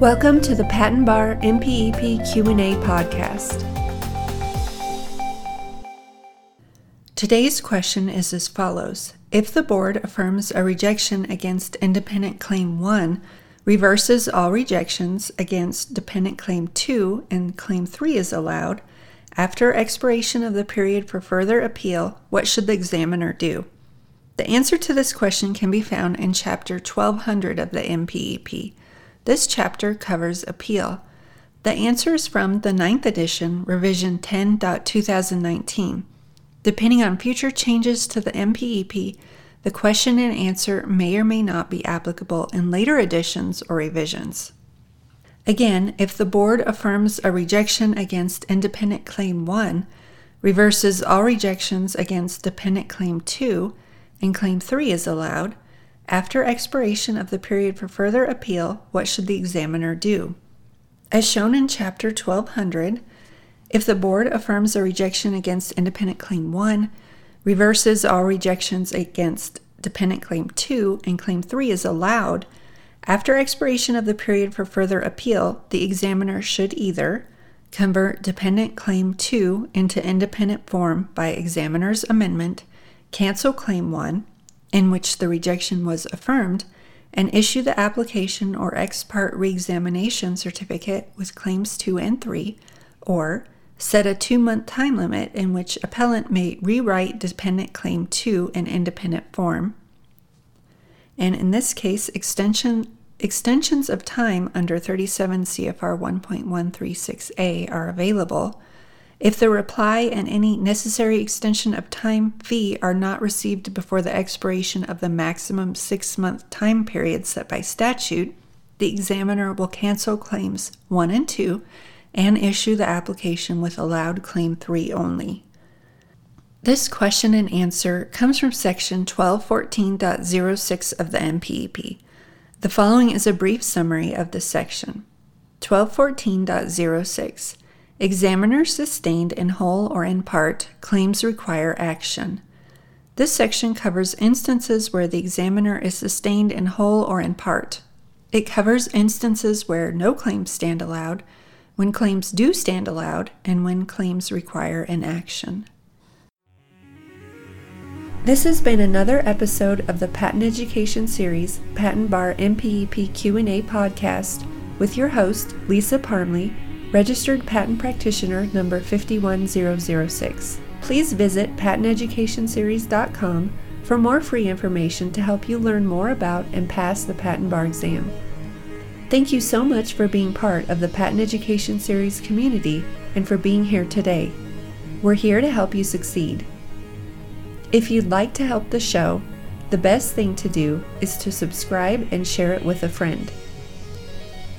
Welcome to the Patent Bar MPEP Q&A podcast. Today's question is as follows. If the board affirms a rejection against independent claim 1, reverses all rejections against dependent claim 2 and claim 3 is allowed, after expiration of the period for further appeal, what should the examiner do? The answer to this question can be found in chapter 1200 of the MPEP. This chapter covers appeal. The answer is from the 9th edition, revision 10.2019. Depending on future changes to the MPEP, the question and answer may or may not be applicable in later editions or revisions. Again, if the board affirms a rejection against independent claim 1, reverses all rejections against dependent claim 2, and claim 3 is allowed, after expiration of the period for further appeal, what should the examiner do? As shown in Chapter 1200, if the board affirms a rejection against independent claim 1, reverses all rejections against dependent claim 2, and claim 3 is allowed, after expiration of the period for further appeal, the examiner should either convert dependent claim 2 into independent form by examiner's amendment, cancel claim 1, in which the rejection was affirmed, and issue the application or ex parte reexamination certificate with claims 2 and 3, or set a two month time limit in which appellant may rewrite dependent claim 2 in independent form. And in this case, extension extensions of time under 37 CFR 1.136a are available if the reply and any necessary extension of time fee are not received before the expiration of the maximum six month time period set by statute, the examiner will cancel claims 1 and 2 and issue the application with allowed claim 3 only. This question and answer comes from section 1214.06 of the MPEP. The following is a brief summary of the section. 1214.06 Examiner sustained in whole or in part, claims require action. This section covers instances where the examiner is sustained in whole or in part. It covers instances where no claims stand allowed, when claims do stand allowed, and when claims require an action. This has been another episode of the Patent Education Series Patent Bar MPEP Q&A podcast with your host Lisa Parmley Registered Patent Practitioner number 51006. Please visit patenteducationseries.com for more free information to help you learn more about and pass the patent bar exam. Thank you so much for being part of the Patent Education Series community and for being here today. We're here to help you succeed. If you'd like to help the show, the best thing to do is to subscribe and share it with a friend.